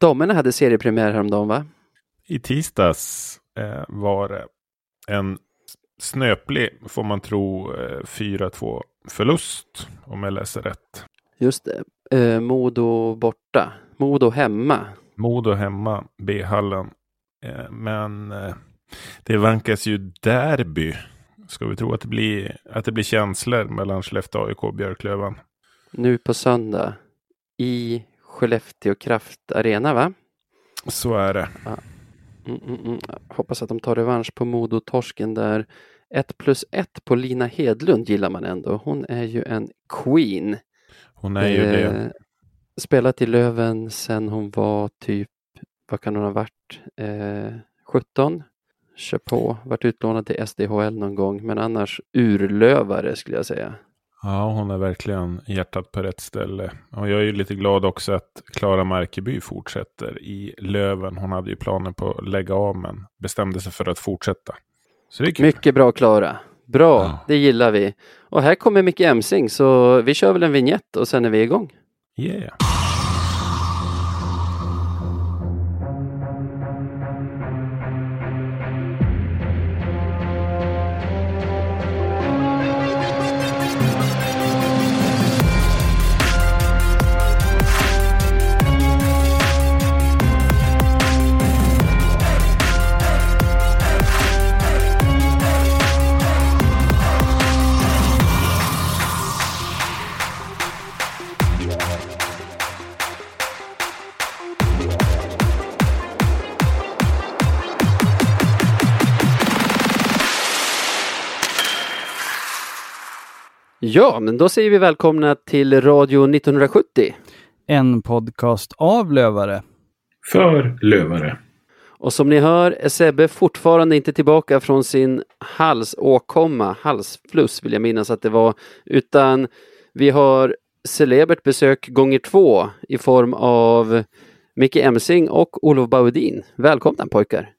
Damerna hade seriepremiär häromdagen va? I tisdags eh, var det en snöplig, får man tro, eh, 4-2 förlust. Om jag läser rätt. Just det. Eh, Modo borta. Modo hemma. Modo hemma, B-hallen. Eh, men eh, det vankas ju derby. Ska vi tro att det blir, att det blir känslor mellan Skellefteå, AIK och Björklöven? Nu på söndag. I Skellefteå Kraft Arena va? Så är det. Mm, mm, mm. Hoppas att de tar revansch på Modo-torsken där. 1 plus 1 på Lina Hedlund gillar man ändå. Hon är ju en queen. Hon är ju det. Eh, Spelat i Löven sen hon var typ, vad kan hon ha varit, eh, 17? Kör på, varit utlånad till SDHL någon gång, men annars urlövare skulle jag säga. Ja, hon är verkligen hjärtat på rätt ställe. Och jag är ju lite glad också att Klara Markeby fortsätter i Löven. Hon hade ju planer på att lägga av, men bestämde sig för att fortsätta. Så det är kul. Mycket bra Klara. Bra, Ja. det gillar vi. Och här kommer Micke Emsing, så vi kör väl en vignett och sen är vi igång. Yeah. Ja, men då säger vi välkomna till Radio 1970. En podcast av lövare. För lövare. Och som ni hör är Sebbe fortfarande inte tillbaka från sin halsåkomma, halsfluss vill jag minnas att det var, utan vi har celebert besök gånger två i form av Micke Emsing och Olof Baudin. Välkomna pojkar!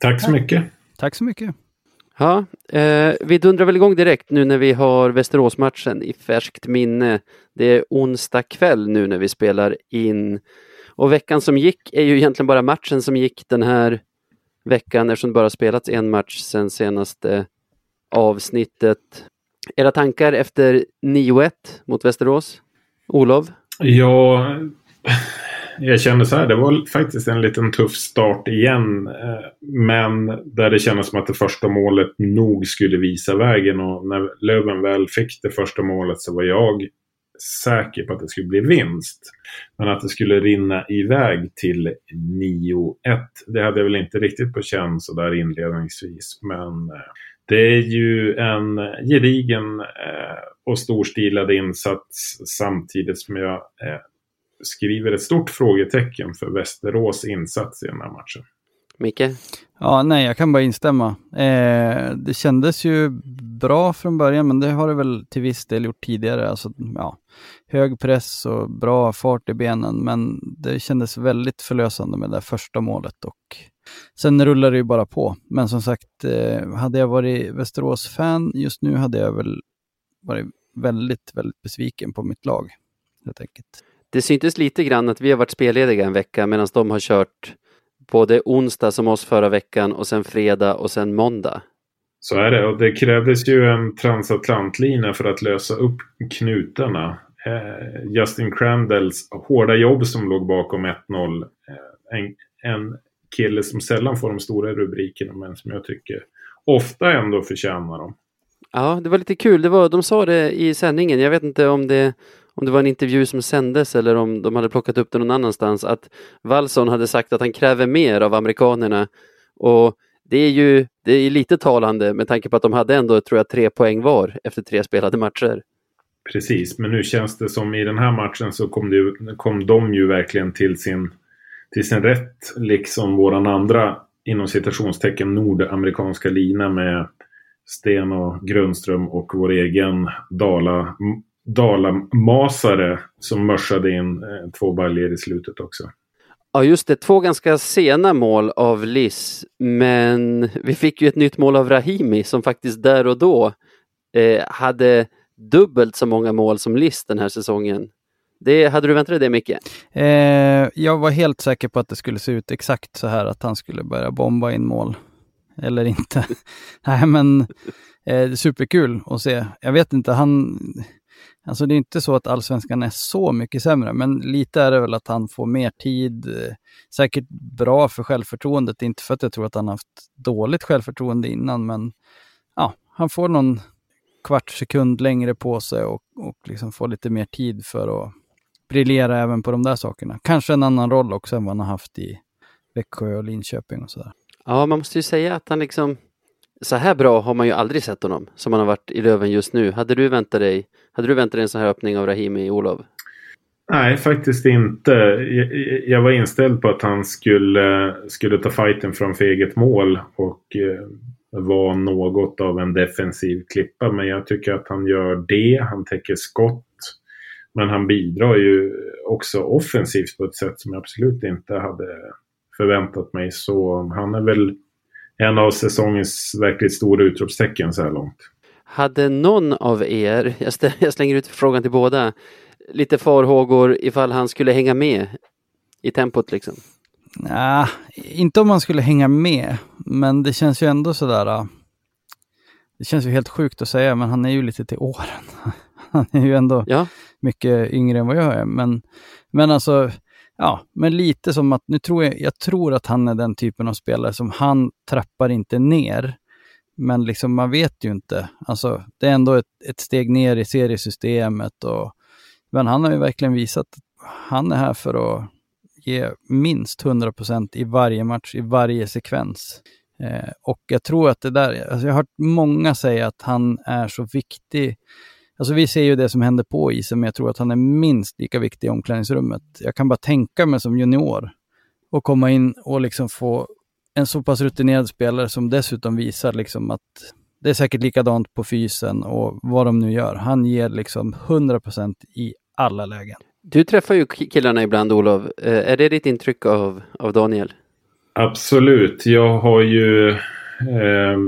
Tack så mycket. Tack så mycket. Ja, eh, vi dundrar väl igång direkt nu när vi har Västeråsmatchen i färskt minne. Det är onsdag kväll nu när vi spelar in. Och veckan som gick är ju egentligen bara matchen som gick den här veckan eftersom det bara spelats en match sen senaste avsnittet. Era tankar efter 9-1 mot Västerås? Olof? Ja, jag kände så här, det var faktiskt en liten tuff start igen. Eh, men där det kändes som att det första målet nog skulle visa vägen. Och när Löven väl fick det första målet så var jag säker på att det skulle bli vinst. Men att det skulle rinna iväg till 9-1, det hade jag väl inte riktigt på känn så där inledningsvis. Men eh, det är ju en gedigen eh, och storstilad insats samtidigt som jag skriver ett stort frågetecken för Västerås insats i den här matchen. Micke? Ja, nej, jag kan bara instämma. Eh, det kändes ju bra från början, men det har det väl till viss del gjort tidigare. Alltså, ja, hög press och bra fart i benen, men det kändes väldigt förlösande med det första målet och sen rullar det ju bara på. Men som sagt, eh, hade jag varit Västerås-fan just nu hade jag väl varit väldigt, väldigt besviken på mitt lag. Helt enkelt. Det syntes lite grann att vi har varit spellediga en vecka medan de har kört både onsdag som oss förra veckan och sen fredag och sen måndag. Så är det. Och det krävdes ju en transatlantlina för att lösa upp knutarna. Eh, Justin Crandalls hårda jobb som låg bakom 1-0. Eh, en, en kille som sällan får de stora rubrikerna men som jag tycker ofta ändå förtjänar dem. Ja, det var lite kul. Det var, de sa det i sändningen. Jag vet inte om det, om det var en intervju som sändes eller om de hade plockat upp det någon annanstans. Att Wallson hade sagt att han kräver mer av amerikanerna. Och det är ju det är lite talande med tanke på att de hade ändå, tror jag, tre poäng var efter tre spelade matcher. Precis, men nu känns det som i den här matchen så kom, det, kom de ju verkligen till sin, till sin rätt. Liksom våran andra, inom citationstecken, nordamerikanska lina med Sten och Grundström och vår egen Dala, Dalamasare som mörsade in eh, två baljor i slutet också. Ja, just det. Två ganska sena mål av Liss, men vi fick ju ett nytt mål av Rahimi som faktiskt där och då eh, hade dubbelt så många mål som Liss den här säsongen. Det, hade du väntat dig det Micke? Eh, jag var helt säker på att det skulle se ut exakt så här, att han skulle börja bomba in mål. Eller inte. Nej men eh, superkul att se. Jag vet inte, han... Alltså det är inte så att allsvenskan är så mycket sämre, men lite är det väl att han får mer tid. Eh, säkert bra för självförtroendet, inte för att jag tror att han haft dåligt självförtroende innan, men ja, han får någon kvart sekund längre på sig och, och liksom får lite mer tid för att briljera även på de där sakerna. Kanske en annan roll också än vad han har haft i Växjö och Linköping och sådär. Ja, man måste ju säga att han liksom så här bra har man ju aldrig sett honom som han har varit i Löven just nu. Hade du väntat dig, hade du väntat dig en sån här öppning av Rahimi Olov? Nej, faktiskt inte. Jag, jag, var inställd på att han skulle, skulle ta fighten framför eget mål och eh, vara något av en defensiv klippa. Men jag tycker att han gör det. Han täcker skott. Men han bidrar ju också offensivt på ett sätt som jag absolut inte hade förväntat mig. Så han är väl en av säsongens verkligt stora utropstecken så här långt. Hade någon av er, jag, ställer, jag slänger ut frågan till båda, lite farhågor ifall han skulle hänga med i tempot liksom? Nej, inte om man skulle hänga med, men det känns ju ändå sådär. Äh, det känns ju helt sjukt att säga, men han är ju lite till åren. Han är ju ändå ja. mycket yngre än vad jag är. Men, men alltså, ja, men lite som att, nu tror jag, jag tror att han är den typen av spelare som han trappar inte ner. Men liksom man vet ju inte. Alltså, det är ändå ett, ett steg ner i seriesystemet. Och, men han har ju verkligen visat att han är här för att ge minst 100 procent i varje match, i varje sekvens. Eh, och jag tror att det där, alltså jag har hört många säga att han är så viktig Alltså vi ser ju det som händer på isen, men jag tror att han är minst lika viktig i omklädningsrummet. Jag kan bara tänka mig som junior och komma in och liksom få en så pass rutinerad spelare som dessutom visar liksom att det är säkert likadant på fysen och vad de nu gör. Han ger liksom 100% i alla lägen. Du träffar ju killarna ibland, Olof. Eh, är det ditt intryck av, av Daniel? Absolut. Jag har ju eh,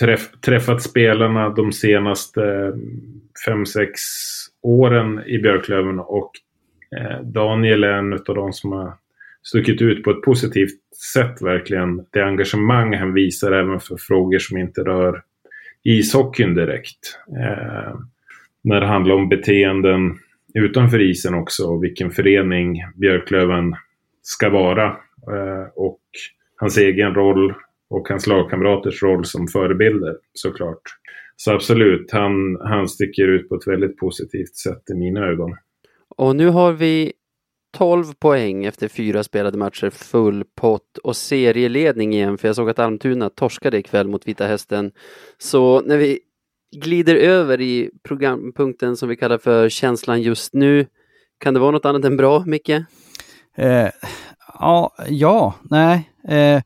träff, träffat spelarna de senaste fem sex åren i Björklöven och eh, Daniel är en av de som har stuckit ut på ett positivt sätt verkligen. Det engagemang han visar även för frågor som inte rör ishockeyn direkt. Eh, när det handlar om beteenden utanför isen också och vilken förening Björklöven ska vara. Eh, och hans egen roll och hans lagkamraters roll som förebilder såklart. Så absolut, han, han sticker ut på ett väldigt positivt sätt i mina ögon. Och nu har vi 12 poäng efter fyra spelade matcher, full pott och serieledning igen, för jag såg att Almtuna torskade ikväll mot Vita Hästen. Så när vi glider över i programpunkten som vi kallar för känslan just nu, kan det vara något annat än bra, Micke? Eh, ja, ja, nej. Eh,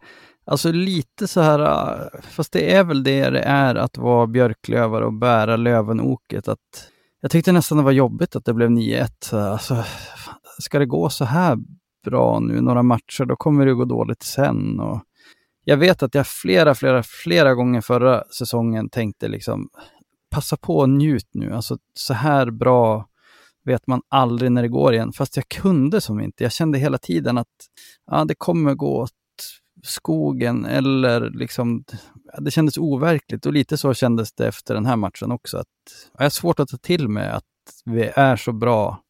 Alltså lite så här, eh, fast det är väl det det är att vara björklövare och bära lövenoket. Att jag tyckte nästan det var jobbigt att det blev 9-1. Alltså, ska det gå så här bra nu några matcher, då kommer det gå dåligt sen. Och jag vet att jag flera, flera, flera gånger förra säsongen tänkte liksom, passa på och njut nu. Alltså så här bra vet man aldrig när det går igen. Fast jag kunde som inte. Jag kände hela tiden att ja, det kommer gå åt skogen eller liksom, det kändes overkligt och lite så kändes det efter den här matchen också. Att, jag har svårt att ta till mig att vi är så bra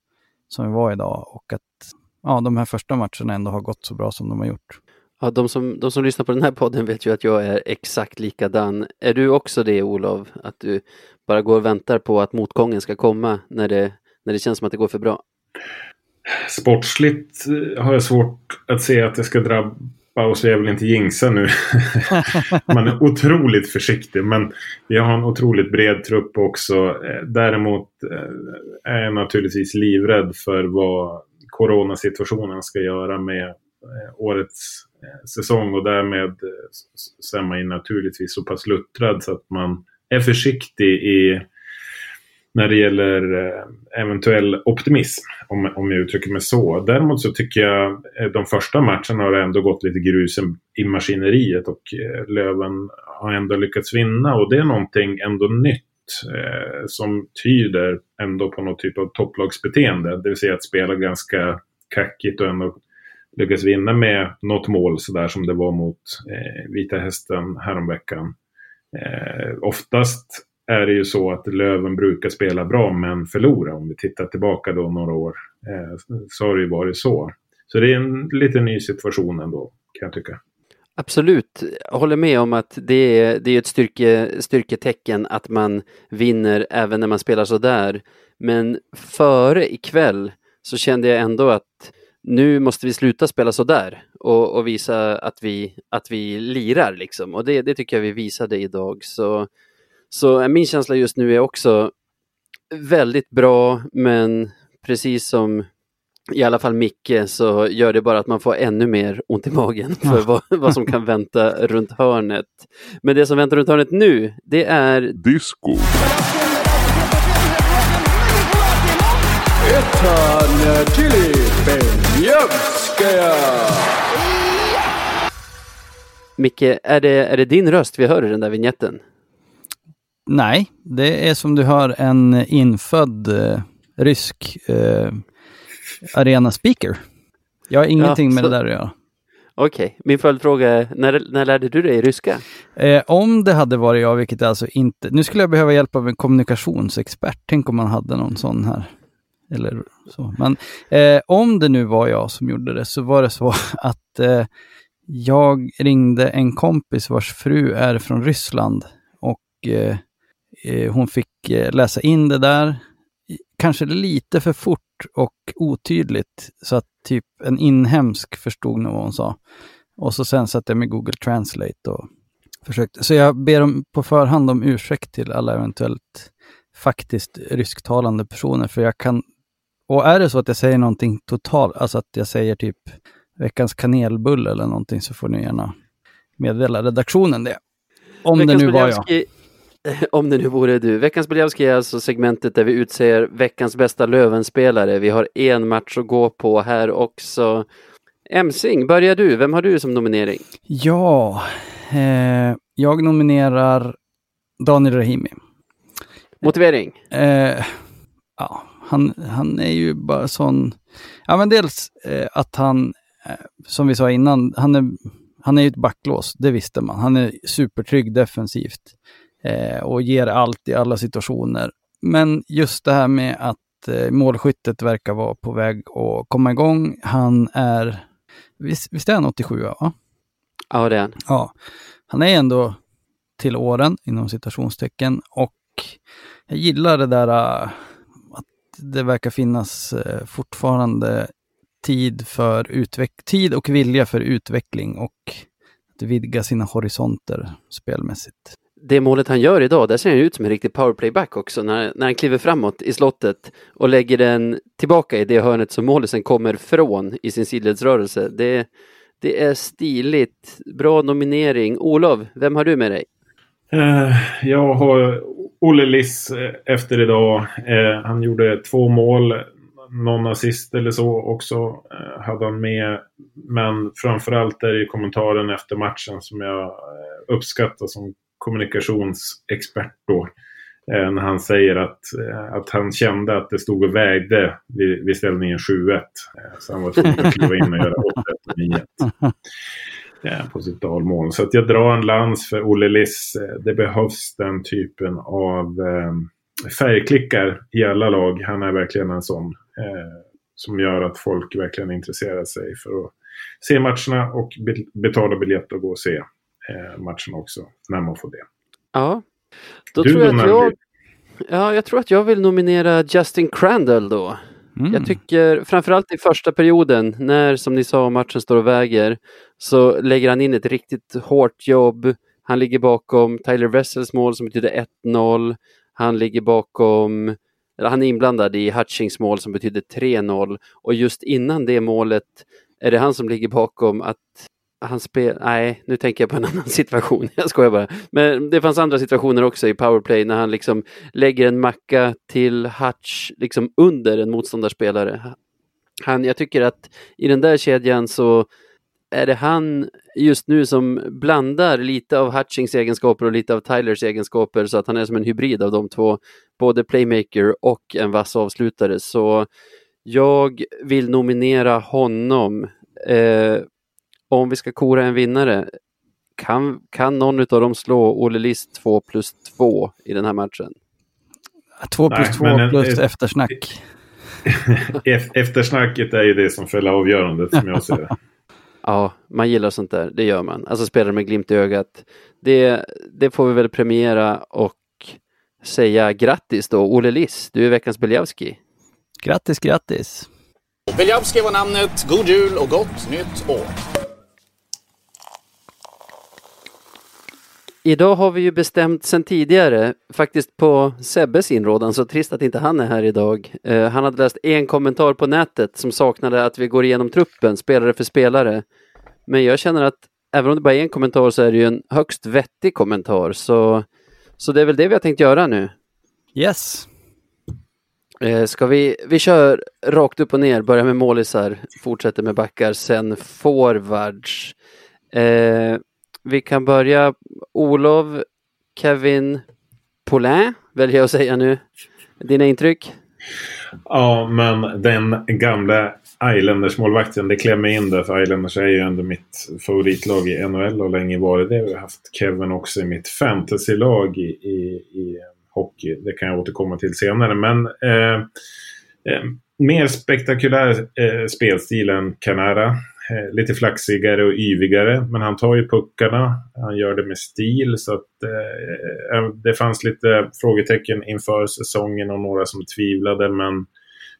som vi var idag och att ja, de här första matcherna ändå har gått så bra som de har gjort. Ja, de som, de som lyssnar på den här podden vet ju att jag är exakt likadan. Är du också det Olof? Att du bara går och väntar på att motgången ska komma när det, när det känns som att det går för bra? Sportsligt har jag svårt att se att det ska drabba Paus är väl inte jinxa nu. Man är otroligt försiktig. Men vi har en otroligt bred trupp också. Eh, däremot eh, är jag naturligtvis livrädd för vad coronasituationen ska göra med eh, årets säsong. Och därmed så är man naturligtvis så pass luttrad så att man är försiktig i när det gäller eh, eventuell optimism, om, om jag uttrycker mig så. Däremot så tycker jag eh, de första matcherna har ändå gått lite grus i maskineriet och eh, Löven har ändå lyckats vinna och det är någonting ändå nytt eh, som tyder ändå på någon typ av topplagsbeteende. Det vill säga att spela ganska kackigt och ändå lyckas vinna med något mål sådär som det var mot eh, Vita Hästen häromveckan. Eh, oftast är det ju så att Löven brukar spela bra men förlora. Om vi tittar tillbaka då några år eh, så har det ju varit så. Så det är en lite ny situation ändå kan jag tycka. Absolut, jag håller med om att det är, det är ett styrke, styrketecken att man vinner även när man spelar sådär. Men före ikväll så kände jag ändå att nu måste vi sluta spela sådär och, och visa att vi, att vi lirar liksom. Och det, det tycker jag vi visade idag. Så, så min känsla just nu är också väldigt bra, men precis som i alla fall Micke så gör det bara att man får ännu mer ont i magen för vad, vad som kan vänta runt hörnet. Men det som väntar runt hörnet nu, det är Disco. Micke, är det, är det din röst vi hör i den där vignetten? Nej, det är som du hör en infödd eh, rysk eh, arena speaker. Jag har ingenting Ja, med det där att göra. Okej, min följdfråga är, när, när lärde du dig ryska? Eh, om det hade varit jag, vilket det alltså inte... Nu skulle jag behöva hjälp av en kommunikationsexpert. Tänk om man hade någon sån här. Eller så. Men eh, om det nu var jag som gjorde det så var det så att eh, jag ringde en kompis vars fru är från Ryssland och eh, hon fick eh, läsa in det där. Kanske lite för fort och otydligt så att typ en inhemsk förstod nog vad hon sa. Och så sen satte jag med Google Translate och försökte. Så jag ber om, på förhand om ursäkt till alla eventuellt faktiskt rysktalande personer, för jag kan... Och är det så att jag säger någonting totalt, alltså att jag säger typ veckans kanelbulle eller någonting, så får ni gärna meddela redaktionen det. Om det Veckans nu var jag. Om det nu vore du. Veckans Beljavski är alltså segmentet där vi utser veckans bästa Lövenspelare. Vi har en match att gå på här också. Emsing, börjar du. Vem har du som nominering? Ja, eh, jag nominerar Daniel Rahimi. Motivering? Eh, ja, han, han är ju bara sån... Ja, men dels eh, att han, eh, som vi sa innan, han är, han är ju ett backlås, det visste man. Han är supertrygg defensivt eh, och ger allt i alla situationer. Men just det här med att eh, målskyttet verkar vara på väg att komma igång. Han är, visst, visst är han 87 va? Ja, det är han. Ja, han är ändå till åren inom citationstecken och jag gillar det där äh, att det verkar finnas äh, fortfarande tid, för utveck- tid och vilja för utveckling och att vidga sina horisonter spelmässigt. Det målet han gör idag, där ser han ut som en riktig powerplayback också när, när han kliver framåt i slottet och lägger den tillbaka i det hörnet som målisen kommer från i sin sidledsrörelse. Det, det är stiligt. Bra nominering. Olof, vem har du med dig? Eh, jag har Olle Liss eh, efter idag. Eh, han gjorde två mål. Någon assist eller så också hade han med. Men framförallt är det ju kommentaren efter matchen som jag uppskattar som kommunikationsexpert då. Eh, när han säger att, eh, att han kände att det stod och vägde vid, vid ställningen 7-1. Eh, så han var tvungen att kliva in och göra 8-1 9-1 på sitt dalmål. Så att jag drar en lans för Olle Liss. Det behövs den typen av eh, färgklickar i alla lag. Han är verkligen en sån. Eh, som gör att folk verkligen intresserar sig för att se matcherna och betala biljett och gå och se matcherna också. När man får det. Ja, då Du tror jag att jag, ja, jag tror att jag vill nominera Justin Crandall då. Mm. Jag tycker framförallt i första perioden när, som ni sa, matchen står och väger, så lägger han in ett riktigt hårt jobb. Han ligger bakom Tyler Wessels mål som betyder 1-0. Han ligger bakom, eller han är inblandad i Hutchings mål som betyder 3-0. Och just innan det målet är det han som ligger bakom att han spel... Nej, nu tänker jag på en annan situation. Jag skojar bara. Men det fanns andra situationer också i powerplay när han liksom lägger en macka till Hutch liksom under en motståndarspelare. Han, jag tycker att i den där kedjan så är det han just nu som blandar lite av Hutchings egenskaper och lite av Tylers egenskaper så att han är som en hybrid av de två, både playmaker och en vass avslutare. Så jag vill nominera honom. Eh, om vi ska kora en vinnare, kan, kan någon av dem slå Olle List 2 plus 2 i den här matchen? 2 plus 2 plus ett, eftersnack. Eftersnacket är ju det som fäller avgörandet som jag ser det. Ja, man gillar sånt där, det gör man. Alltså spelare med glimt i ögat. Det, det får vi väl premiera och säga grattis då, Olle Liss, du är veckans Beljavski. Grattis, grattis! Beljavski var namnet. God jul och gott nytt år! Idag har vi ju bestämt sedan tidigare, faktiskt på Sebbes inrådan, så trist att inte han är här idag. Uh, han hade läst en kommentar på nätet som saknade att vi går igenom truppen, spelare för spelare. Men jag känner att även om det bara är en kommentar så är det ju en högst vettig kommentar, så, så det är väl det vi har tänkt göra nu. Yes. Uh, ska vi, vi kör rakt upp och ner, börjar med målisar, fortsätter med backar, sen forwards. Uh, vi kan börja Olof, Kevin Poulin väljer jag att säga nu. Dina intryck? Ja, men den gamla Islanders-målvakten, det klämmer in där. För Islanders är ju ändå mitt favoritlag i NHL och länge varit det. Vi har haft Kevin också i mitt fantasylag i, i, i hockey. Det kan jag återkomma till senare. Men eh, eh, mer spektakulär eh, spelstil än Canara. Eh, lite flaxigare och yvigare. Men han tar ju puckarna. Han gör det med stil. Så att, eh, eh, det fanns lite frågetecken inför säsongen och några som tvivlade. Men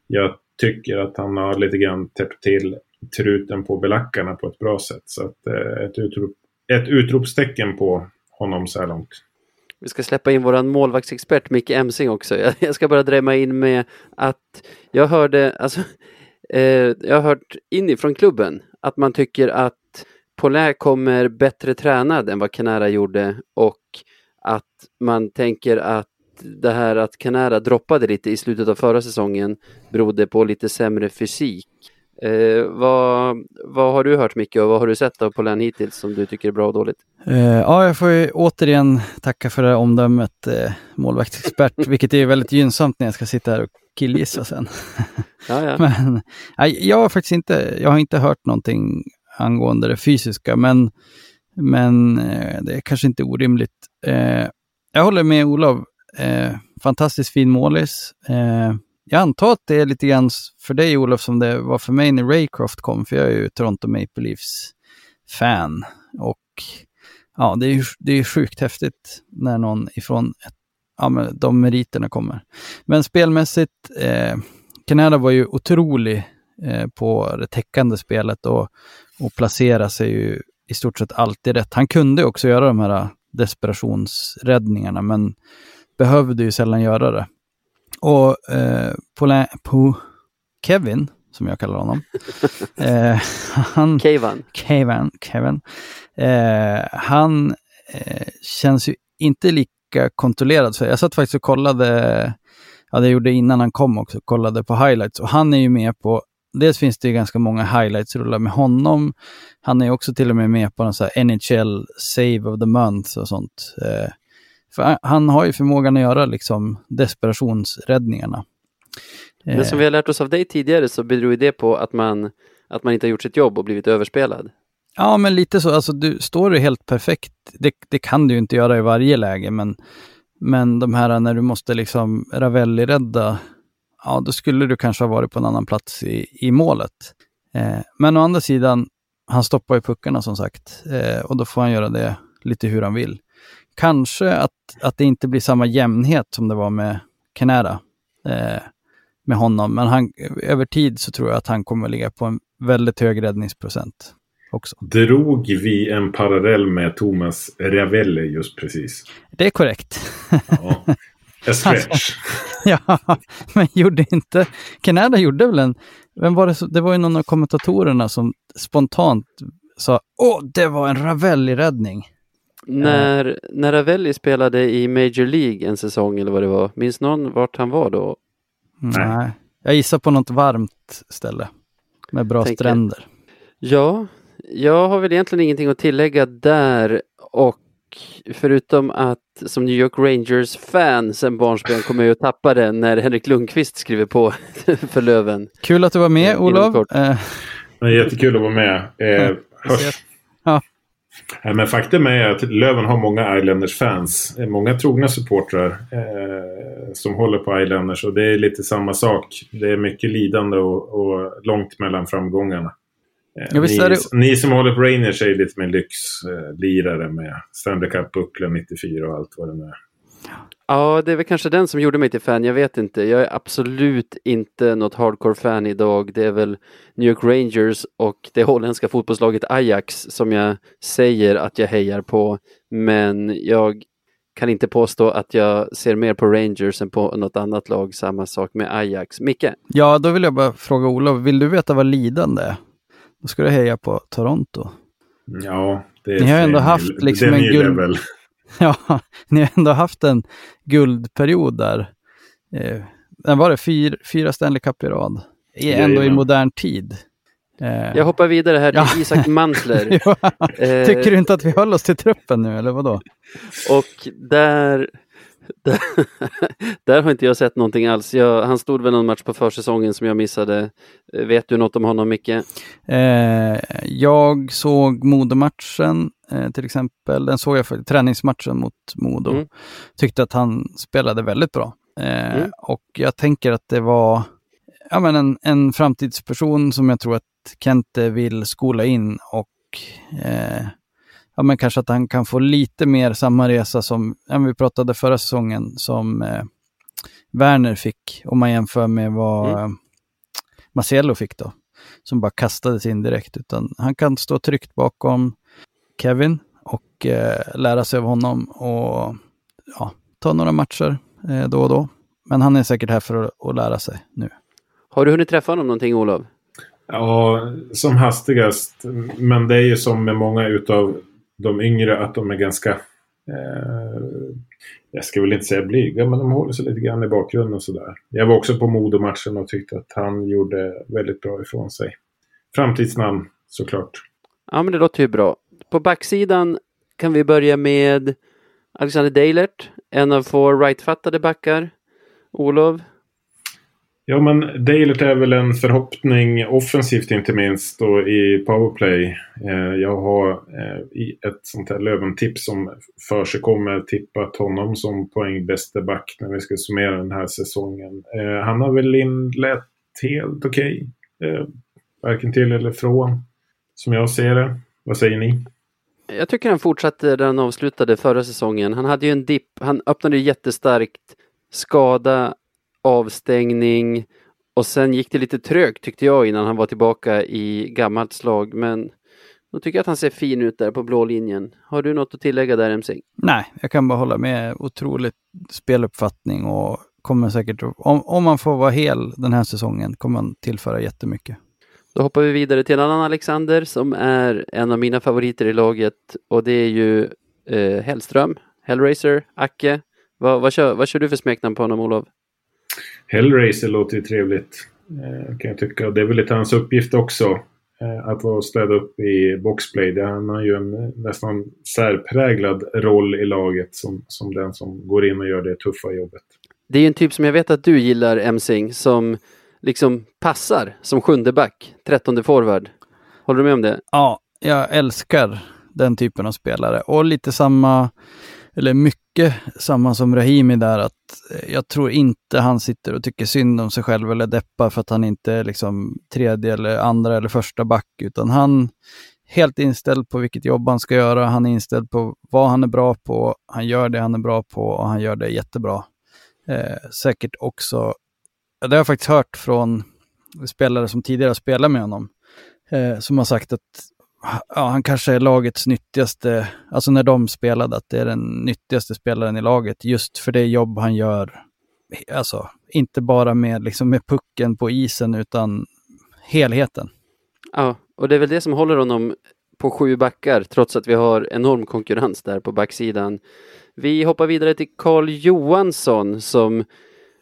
jag tycker att han har lite grann täppt till truten på belackarna på ett bra sätt. Så att, eh, ett, utrop, ett utropstecken på honom så här långt. Vi ska släppa in våran målvaktsexpert Micke Emsing också. Jag, ska bara drämma in med att jag hörde, alltså, eh, jag har hört inifrån klubben att man tycker att Paulin kommer bättre tränad än vad Canara gjorde och att man tänker att det här att Canara droppade lite i slutet av förra säsongen berodde på lite sämre fysik. Eh, vad, vad har du hört mycket och vad har du sett av Paulin hittills som du tycker är bra och dåligt? Eh, ja, jag får ju återigen tacka för det omdömet, eh, målvaktsexpert, vilket är väldigt gynnsamt när jag ska sitta här och killgissa sen. Ja, ja. men nej, jag har faktiskt inte, jag har inte hört någonting angående det fysiska, men, men eh, det är kanske inte orimligt. Eh, jag håller med Olof, eh, fantastiskt fin målis. Eh, jag antar att det är lite grann för dig Olof som det var för mig när Raycroft kom, för jag är ju Toronto Maple Leafs-fan. Och ja, det är ju det är sjukt häftigt när någon ifrån ett, ja, men de meriterna kommer. Men spelmässigt, eh, Canada var ju otrolig eh, på det täckande spelet och, och placera sig ju i stort sett alltid rätt. Han kunde också göra de här desperationsräddningarna, men behövde ju sällan göra det. Och eh, på, på Kevin, som jag kallar honom. eh, han, Kevin. Kevin, Kevin. Eh, han eh, känns ju inte lika kontrollerad. Så jag satt faktiskt och kollade, ja det gjorde innan han kom också, kollade på highlights. Och han är ju med på, dels finns det ju ganska många highlights-rullar med honom. Han är också till och med med på någon så här NHL Save of the Month och sånt. Eh, för han har ju förmågan att göra liksom desperationsräddningarna. Men som vi har lärt oss av dig tidigare så beror det på att man, att man inte har gjort sitt jobb och blivit överspelad. Ja, men lite så. Alltså, du står du helt perfekt. Det, det kan du ju inte göra i varje läge, men, men de här när du måste liksom Ravelli-rädda, ja, då skulle du kanske ha varit på en annan plats i, i målet. Eh, men å andra sidan, han stoppar ju puckarna som sagt eh, och då får han göra det lite hur han vill. Kanske att, att det inte blir samma jämnhet som det var med Canada. Eh, med honom, men han, över tid så tror jag att han kommer att ligga på en väldigt hög räddningsprocent. Också. Drog vi en parallell med Thomas Ravelli just precis? Det är korrekt. Ja. A stretch. ja, men gjorde inte... Canada gjorde väl en... Vem var det, så, det var ju någon av kommentatorerna som spontant sa åh, det var en Ravelli-räddning. När, när Ravelli spelade i Major League en säsong eller vad det var, minns någon vart han var då? Nej. Nej. Jag gissar på något varmt ställe med bra Tänker. stränder. Ja, jag har väl egentligen ingenting att tillägga där och förutom att som New York Rangers-fan sen barnsben kommer jag att tappa den när Henrik Lundqvist skriver på för Löven. Kul att du var med Inom Olof. Eh, Det är jättekul att vara med. Eh, hörs. Ja. Men faktum är att Löven har många Islanders-fans. Eh, Många trogna supportrar eh, som håller på Islanders. Och det är lite samma sak. Det är mycket lidande och, och långt mellan framgångarna. Eh, Ja, ni, det- ni som håller på Rangers är lite mer lyxlirare med Stanley Cup-bucklan 94 och allt vad det nu är. Ja, det är väl kanske den som gjorde mig till fan, jag vet inte. Jag är absolut inte något hardcore-fan idag. Det är väl New York Rangers och det holländska fotbollslaget Ajax som jag säger att jag hejar på. Men jag kan inte påstå att jag ser mer på Rangers än på något annat lag. Samma sak med Ajax. Micke? Ja, då vill jag bara fråga Olof, vill du veta vad lidande är? Då ska du heja på Toronto. Ja, det är Ni har ändå haft liksom en guld-. Ja, ni har ändå haft en guldperiod där. Eh, den var det fyra, fyra Stanley Cup i rad. I, ändå i modern tid. Eh, Jag hoppar vidare här till Ja. Isak Mantler. ja, Eh, tycker du inte att vi höll oss till truppen nu, eller vadå? Och där, där, där har inte jag sett någonting alls. Jag, han stod väl någon match på försäsongen som jag missade. Eh, Vet du något om honom, Micke? Eh, jag såg Modo-matchen eh, till exempel. Den såg jag för träningsmatchen mot Modo. Mm. Tyckte att han spelade väldigt bra. Eh, Mm. Och jag tänker att det var ja, men en, en framtidsperson som jag tror att Kente vill skola in och eh, ja, men kanske att han kan få lite mer samma resa som ja, vi pratade förra säsongen som eh, Werner fick om man jämför med vad Mm. eh, Marcelo fick då som bara kastades in direkt, utan han kan stå tryggt bakom Kevin och eh, lära sig av honom och ja, ta några matcher eh, då och då. Men han är säkert här för att, att lära sig nu. Har du hunnit träffa honom någonting, Olof? Ja, som hastigast. Men det är ju som med många utav de yngre att de är ganska... Eh, jag ska väl inte säga blyga, men de håller sig lite grann i bakgrunden och sådär. Jag var också på Modo-matchen och tyckte att han gjorde väldigt bra ifrån sig. Framtidsnamn, såklart. Ja, men det låter ju bra. På backsidan kan vi börja med Alexander Deilert, en av få rightfattade backar. Olof? Ja, men Dalert är väl en förhoppning offensivt inte minst och i powerplay. Eh, jag har eh, i ett sånt här Löven-tips som för sig kommer tippat honom som poängbäste back när vi ska summera den här säsongen. Eh, han har väl inlett helt okej. Okay. varken till eller från, som jag ser det. Vad säger ni? Jag tycker han fortsatte där han avslutade förra säsongen. Han hade ju en dipp, han öppnade jättestarkt, skada, avstängning och sen gick det lite trögt tyckte jag innan han var tillbaka i gammalt slag. Men då tycker jag att han ser fin ut där på blå linjen. Har du något att tillägga där MC? Nej, jag kan bara hålla med. Otroligt speluppfattning och kommer säkert, om, om man får vara hel den här säsongen, kommer han tillföra jättemycket. Då hoppar vi vidare till en annan Alexander som är en av mina favoriter i laget och det är ju eh, Hellström, Hellraiser, Acke. Vad, vad, kör, vad kör du för smeknamn på honom Olof? Hellraiser låter ju trevligt. Eh, kan jag tycka. Det är väl lite hans uppgift också. Eh, att vara städa upp i boxplay. Det, han har ju en eh, nästan särpräglad roll i laget som, som den som går in och gör det tuffa jobbet. Det är ju en typ som jag vet att du gillar, Emsing, som liksom passar som sjunde back, trettonde forward. Håller du med om det? Ja, jag älskar den typen av spelare och lite samma, eller mycket samma som Rahimi där att eh, jag tror inte han sitter och tycker synd om sig själv eller deppar för att han inte är liksom tredje eller andra eller första back utan han helt inställd på vilket jobb han ska göra. Han är inställd på vad han är bra på. Han gör det han är bra på och han gör det jättebra. Eh, säkert också, ja, det har jag faktiskt hört från spelare som tidigare har spelat med honom, eh, som har sagt att ja, han kanske är lagets nyttigaste, alltså när de spelade, att det är den nyttigaste spelaren i laget just för det jobb han gör. Alltså, inte bara med, liksom, med pucken på isen utan helheten. Ja, och det är väl det som håller honom på sju backar trots att vi har enorm konkurrens där på backsidan. Vi hoppar vidare till Carl Johansson som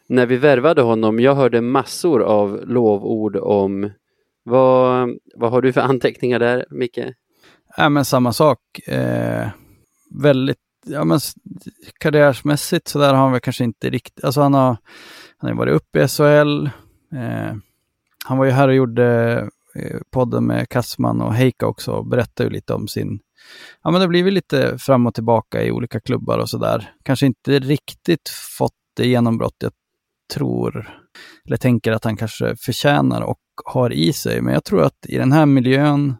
när vi värvade honom, jag hörde massor av lovord om vad, vad har du för anteckningar där, Micke? Ja, men samma sak. Eh, väldigt, ja men karriärsmässigt så där har han väl kanske inte riktigt, alltså han har, han har varit uppe i SHL. Eh, han var ju här och gjorde eh, podden med Kassman och Heika också och berättade ju lite om sin, ja men det har blivit lite fram och tillbaka i olika klubbar och sådär. Kanske inte riktigt fått det genombrott jag tror, eller tänker att han kanske förtjänar och har i sig. Men jag tror att i den här miljön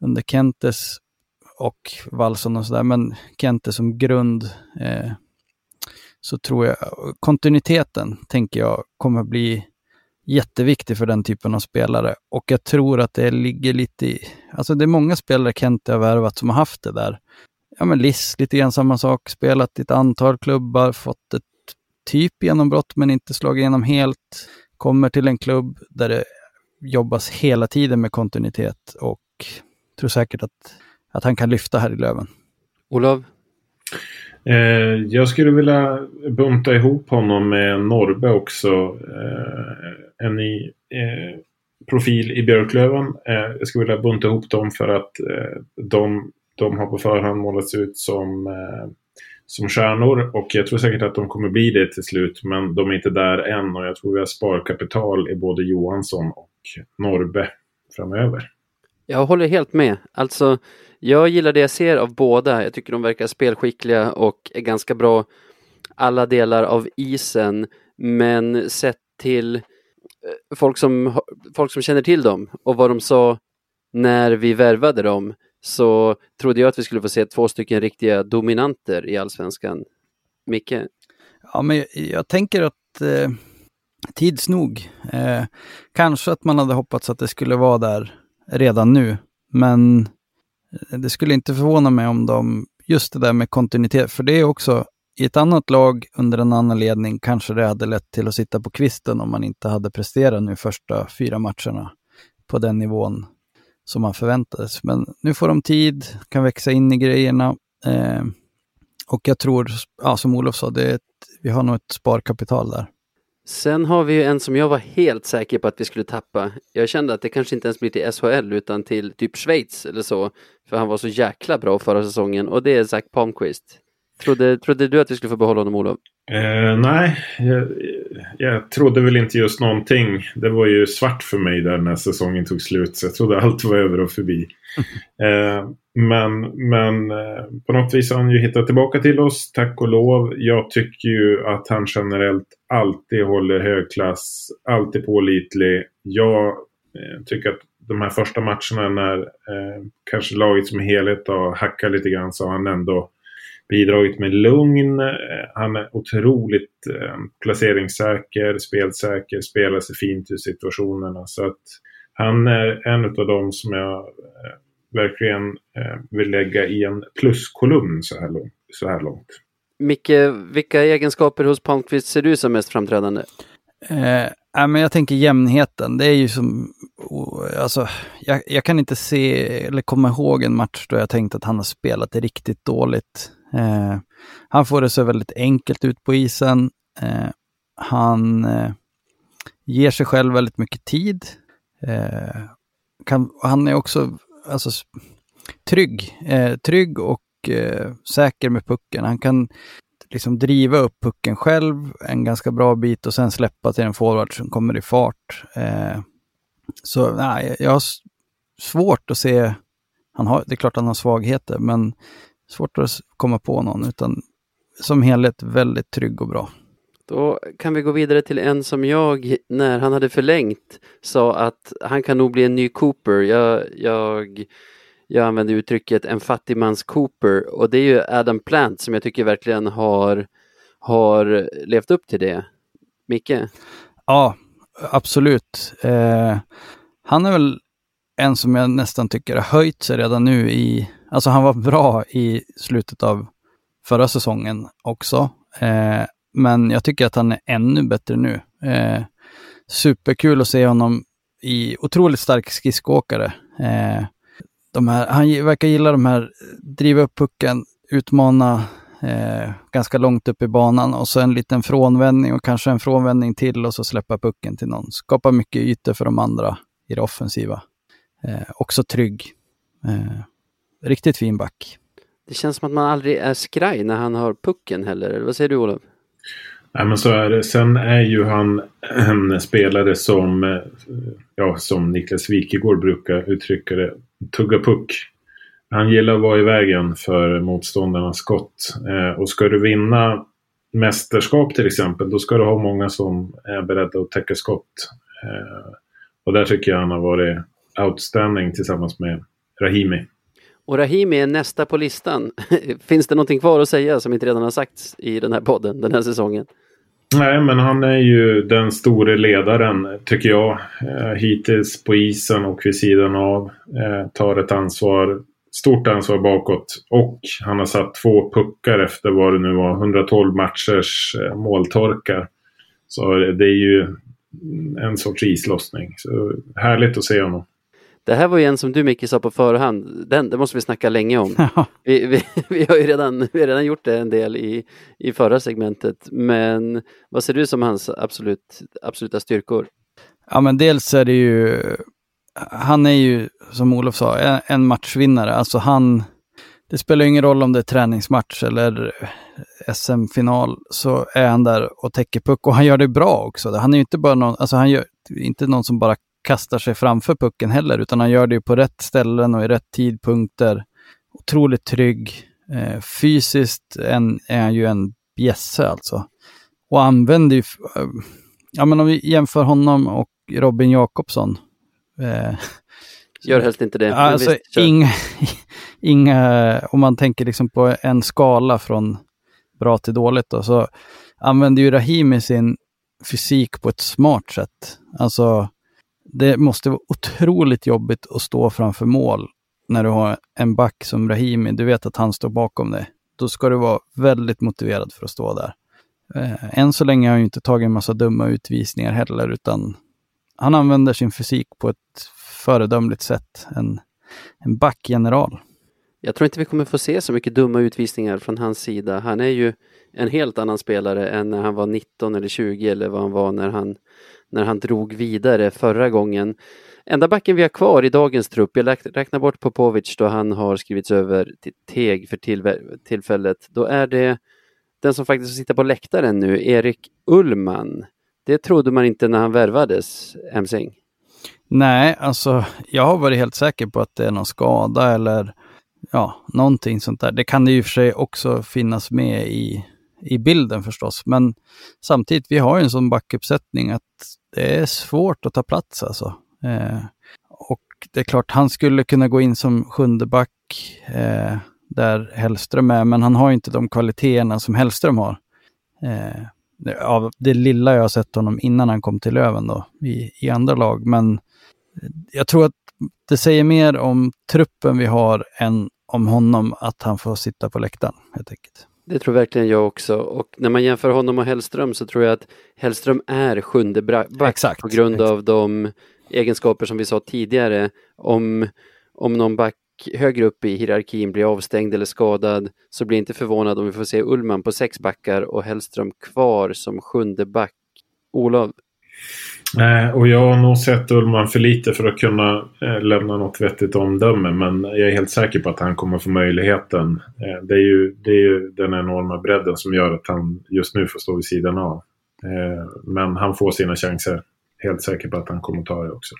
under Kentes och Wallson och sådär, men Kente som grund, eh, så tror jag kontinuiteten, tänker jag, kommer bli jätteviktig för den typen av spelare. Och jag tror att det ligger lite i, alltså det är många spelare Kente har värvat som har haft det där. Ja men Liss, lite grann samma sak, spelat i ett antal klubbar, fått ett typ genombrott men inte slagit igenom helt. Kommer till en klubb där det jobbas hela tiden med kontinuitet och tror säkert att, att han kan lyfta här i Löven. Olof? Eh, jag skulle vilja bunta ihop honom med Norbe också. Eh, en ny eh, profil i Björklöven. Eh, jag skulle vilja bunta ihop dem för att eh, de, de har på förhand målats ut som eh, som stjärnor och jag tror säkert att de kommer bli det till slut men de är inte där än och jag tror vi har sparkapital i både Johansson och Norbe framöver. Jag håller helt med. Alltså, jag gillar det jag ser av båda. Jag tycker de verkar spelskickliga och är ganska bra alla delar av isen. Men sett till eh, folk som, folk som känner till dem och vad de sa när vi värvade dem så trodde jag att vi skulle få se två stycken riktiga dominanter i allsvenskan. Micke? Ja, men jag, jag tänker att eh, tids nog. Eh, kanske att man hade hoppats att det skulle vara där redan nu, men eh, det skulle inte förvåna mig om de, just det där med kontinuitet, för det är också i ett annat lag under en annan ledning kanske det hade lett till att sitta på kvisten om man inte hade presterat nu första fyra matcherna på den nivån som man förväntades. Men nu får de tid, kan växa in i grejerna. Eh, och jag tror, ja, som Olof sa, det ett, vi har nog ett sparkapital där. Sen har vi ju en som jag var helt säker på att vi skulle tappa. Jag kände att det kanske inte ens blir till SHL utan till typ Schweiz eller så. För han var så jäkla bra förra säsongen och det är Zach Palmqvist. Trodde, trodde du att vi skulle få behålla honom Olof? Eh, nej, jag, jag trodde väl inte just någonting. Det var ju svart för mig där när säsongen tog slut. Så jag trodde allt var över och förbi. eh, men men eh, på något vis har han ju hittat tillbaka till oss, tack och lov. Jag tycker ju att han generellt alltid håller hög klass, alltid pålitlig. Jag eh, tycker att de här första matcherna när eh, kanske laget som helhet har hackat lite grann så har han ändå bidragit med lugn. Eh, han är otroligt eh, placeringssäker, spelsäker, spelar sig fint ur situationerna. Så att han är en av dem som jag eh, verkligen vill lägga i en pluskolumn så här långt. Så här långt. Micke, vilka egenskaper hos Palmqvist ser du som mest framträdande? Eh, men jag tänker jämnheten. Det är ju som, alltså, jag, jag, kan inte se eller komma ihåg en match då jag tänkt att han har spelat riktigt dåligt. Eh, han får det så väldigt enkelt ut på isen. Eh, han eh, ger sig själv väldigt mycket tid. Eh, kan, han är också alltså, trygg, eh, trygg och eh, säker med pucken. Han kan liksom driva upp pucken själv en ganska bra bit och sen släppa till en forward som kommer i fart. Eh, så nej, jag har svårt att se han har, det är klart han har svagheter, men svårt att komma på någon, utan som helhet väldigt trygg och bra. Då kan vi gå vidare till en som jag, när han hade förlängt, sa att han kan nog bli en ny Cooper. Jag, jag, jag använder uttrycket en fattigmans Cooper och det är ju Adam Plant som jag tycker verkligen har, har levt upp till det. Micke? Ja, absolut. Eh, han är väl en som jag nästan tycker har höjt sig redan nu i Alltså han var bra i slutet av förra säsongen också. Eh, men jag tycker att han är ännu bättre nu. Eh, superkul att se honom i otroligt stark skridskoåkare. Eh, han verkar gilla de här, driva upp pucken, utmana eh, ganska långt upp i banan och så en liten frånvändning och kanske en frånvändning till och så släppa pucken till någon. Skapa mycket ytor för de andra i det offensiva. Eh, också trygg. Eh, riktigt fin back. Det känns som att man aldrig är skraj när han har pucken heller. Eller vad säger du Olof? Nej, men så är det. Sen är ju han en spelare som, eh, ja, som Niklas Wikegård brukar uttrycka det, tugga puck. Han gillar att vara i vägen för motståndarnas skott. Eh, och ska du vinna mästerskap till exempel, då ska du ha många som är beredda att täcka skott. Eh, och där tycker jag han har varit outstanding tillsammans med Rahimi. Och Rahimi är nästa på listan. Finns det någonting kvar att säga som inte redan har sagts i den här podden den här säsongen? Nej, men han är ju den store ledaren, tycker jag. Eh, hittills på isen och vid sidan av. Eh, tar ett ansvar, stort ansvar bakåt. Och han har satt två puckar efter vad det nu var, 112 matchers eh, måltorkar. Så det är ju en sorts islossning. Så härligt att se honom. Det här var ju en som du Micke sa på förhand, den, det måste vi snacka länge om. vi, vi, vi, har ju redan, vi har redan gjort det en del i, i förra segmentet, men vad ser du som hans absolut, absoluta styrkor? Ja men dels är det ju, han är ju som Olof sa, en, en matchvinnare. Alltså han, det spelar ingen roll om det är träningsmatch eller SM-final, så är han där och täcker puck och han gör det bra också. Han är ju inte bara någon, alltså han gör, inte någon som bara kastar sig framför pucken heller, utan han gör det på rätt ställen och i rätt tidpunkter. Otroligt trygg. Eh, fysiskt en, är han ju en bjässe alltså. Och använder ju, eh, ja men om vi jämför honom och Robin Jakobsson. Eh, Gör helst inte det. Alltså visst, inga, inga, om man tänker liksom på en skala från bra till dåligt då, så använder ju Rahimi sin fysik på ett smart sätt. Alltså det måste vara otroligt jobbigt att stå framför mål när du har en back som Rahimi. Du vet att han står bakom dig. Då ska du vara väldigt motiverad för att stå där. Eh, än så länge har han inte tagit en massa dumma utvisningar heller, utan han använder sin fysik på ett föredömligt sätt. En, en backgeneral. Jag tror inte vi kommer få se så mycket dumma utvisningar från hans sida. Han är ju en helt annan spelare än när han var 19 eller 20 eller vad han var när han när han drog vidare förra gången. Enda backen vi har kvar i dagens trupp, jag räknar bort Popovic då han har skrivits över till Teg för tillfället, då är det den som faktiskt sitter på läktaren nu, Erik Ullman. Det trodde man inte när han värvades, Emsing. Nej, alltså jag har varit helt säker på att det är någon skada eller ja, någonting sånt där. Det kan det ju för sig också finnas med i, i bilden förstås, men samtidigt, vi har ju en sån backuppsättning att det är svårt att ta plats alltså. Eh, och det är klart, han skulle kunna gå in som sjunde back eh, där Hellström är, men han har inte de kvaliteterna som Hellström har. Eh, av det lilla jag har sett honom innan han kom till Löven då, i, i andra lag. Men jag tror att det säger mer om truppen vi har än om honom att han får sitta på läktaren helt enkelt. Det tror verkligen jag också. Och när man jämför honom och Hellström så tror jag att Hellström är sjunde back exakt, på grund exakt. av de egenskaper som vi sa tidigare. Om, om någon back högre upp i hierarkin blir avstängd eller skadad så blir inte förvånad om vi får se Ullman på sex backar och Hellström kvar som sjunde back. Olof, Nej, och jag har nog sett Ullman för lite för att kunna eh, lämna något vettigt omdöme. Men jag är helt säker på att han kommer få möjligheten. Eh, det, är ju, det är ju den enorma bredden som gör att han just nu får stå vid sidan av. Eh, men han får sina chanser. Helt säker på att han kommer ta det också.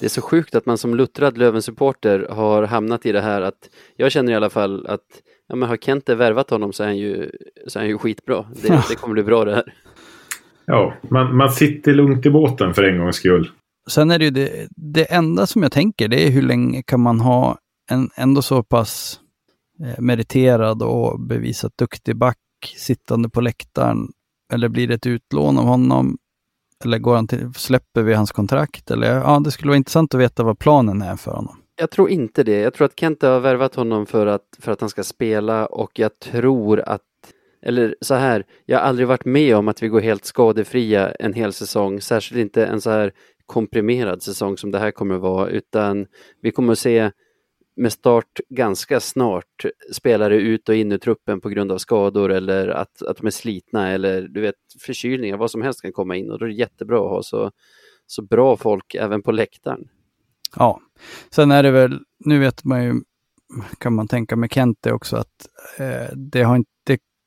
Det är så sjukt att man som luttrad Löven-supporter har hamnat i det här att jag känner i alla fall att ja, men har Kente värvat honom så är han ju, så är han ju skitbra. Det, det kommer bli bra det här. Ja, man, man sitter lugnt i båten för en gångs skull. Sen är det ju det, det enda som jag tänker, det är hur länge kan man ha en ändå så pass eh, meriterad och bevisat duktig back sittande på läktaren? Eller blir det ett utlån av honom? Eller går han till, släpper vi hans kontrakt? Eller, ja, det skulle vara intressant att veta vad planen är för honom. Jag tror inte det. Jag tror att Kente har värvat honom för att, för att han ska spela och jag tror att eller så här, jag har aldrig varit med om att vi går helt skadefria en hel säsong, särskilt inte en så här komprimerad säsong som det här kommer att vara, utan vi kommer att se med start ganska snart spelare ut och in ur truppen på grund av skador eller att, att de är slitna eller du vet förkylningar, vad som helst kan komma in och då är det jättebra att ha så, så bra folk även på läktaren. Ja, sen är det väl, nu vet man ju, kan man tänka med Kente också, att eh, det har inte,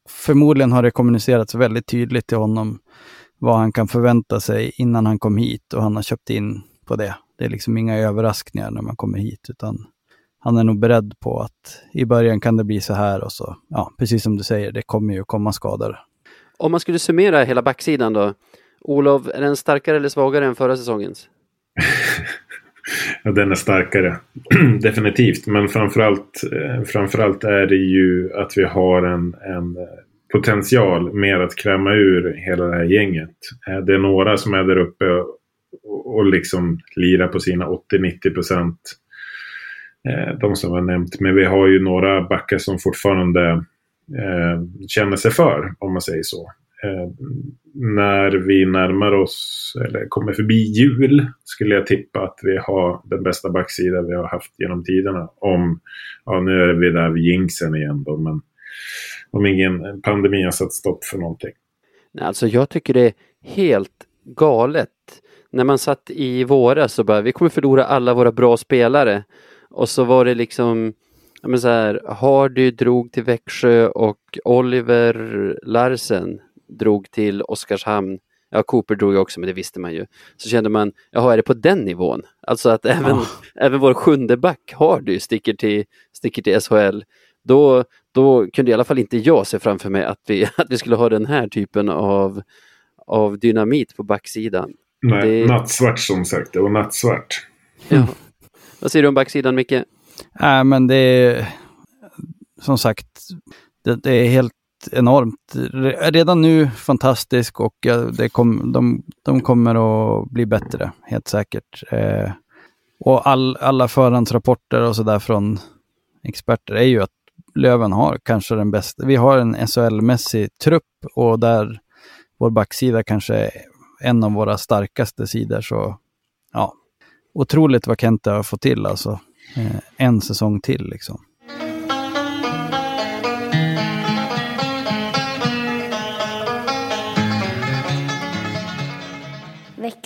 förmodligen har det kommunicerats väldigt tydligt till honom vad han kan förvänta sig innan han kom hit och han har köpt in på det. Det är liksom inga överraskningar när man kommer hit, utan han är nog beredd på att i början kan det bli så här och så, ja, precis som du säger, det kommer ju komma skador. Om man skulle summera hela backsidan då, Olof, är den starkare eller svagare än förra säsongens? ja, den är starkare. Definitivt. Men framförallt, eh, framförallt är det ju att vi har en, en eh, potential mer att kräma ur hela det här gänget. Eh, det är några som är där uppe och, liksom lirar på sina 80-90 procent. De som jag nämnt. Men vi har ju några backar som fortfarande känner sig för, om man säger så. Eh, när vi närmar oss, eller kommer förbi jul, skulle jag tippa att vi har den bästa backsidan vi har haft genom tiderna. Om, ja nu är vi där vid jinxen igen då, men om ingen pandemi har satt stopp för någonting. Alltså jag tycker det är helt galet. När man satt i våras så bara, vi kommer förlora alla våra bra spelare. Och så var det liksom, men så här, Hardy drog till Växjö och Oliver Larsen drog till Oskarshamn. Ja, Cooper drog ju också, men det visste man ju. Så kände man, jaha, är det på den nivån? Alltså att även, oh. även vår sjunde back Hardy sticker till, sticker till SHL. Då, då kunde i alla fall inte jag se framför mig att vi, att vi skulle ha den här typen av, av dynamit på backsidan. Nej, det... nattsvart som sagt, det var nattsvart. Ja. Vad säger du om backsidan, Micke? Äh, men det är som sagt, det, det är helt enormt. Redan nu fantastisk och det kom, de, de kommer att bli bättre, helt säkert. Eh, och all, alla förhandsrapporter och sådär från experter är ju att Löven har kanske den bästa. Vi har en SHL-mässig trupp och där vår backsida kanske är en av våra starkaste sidor. Så ja, otroligt vad Kenta har fått till alltså. Eh, en säsong till liksom.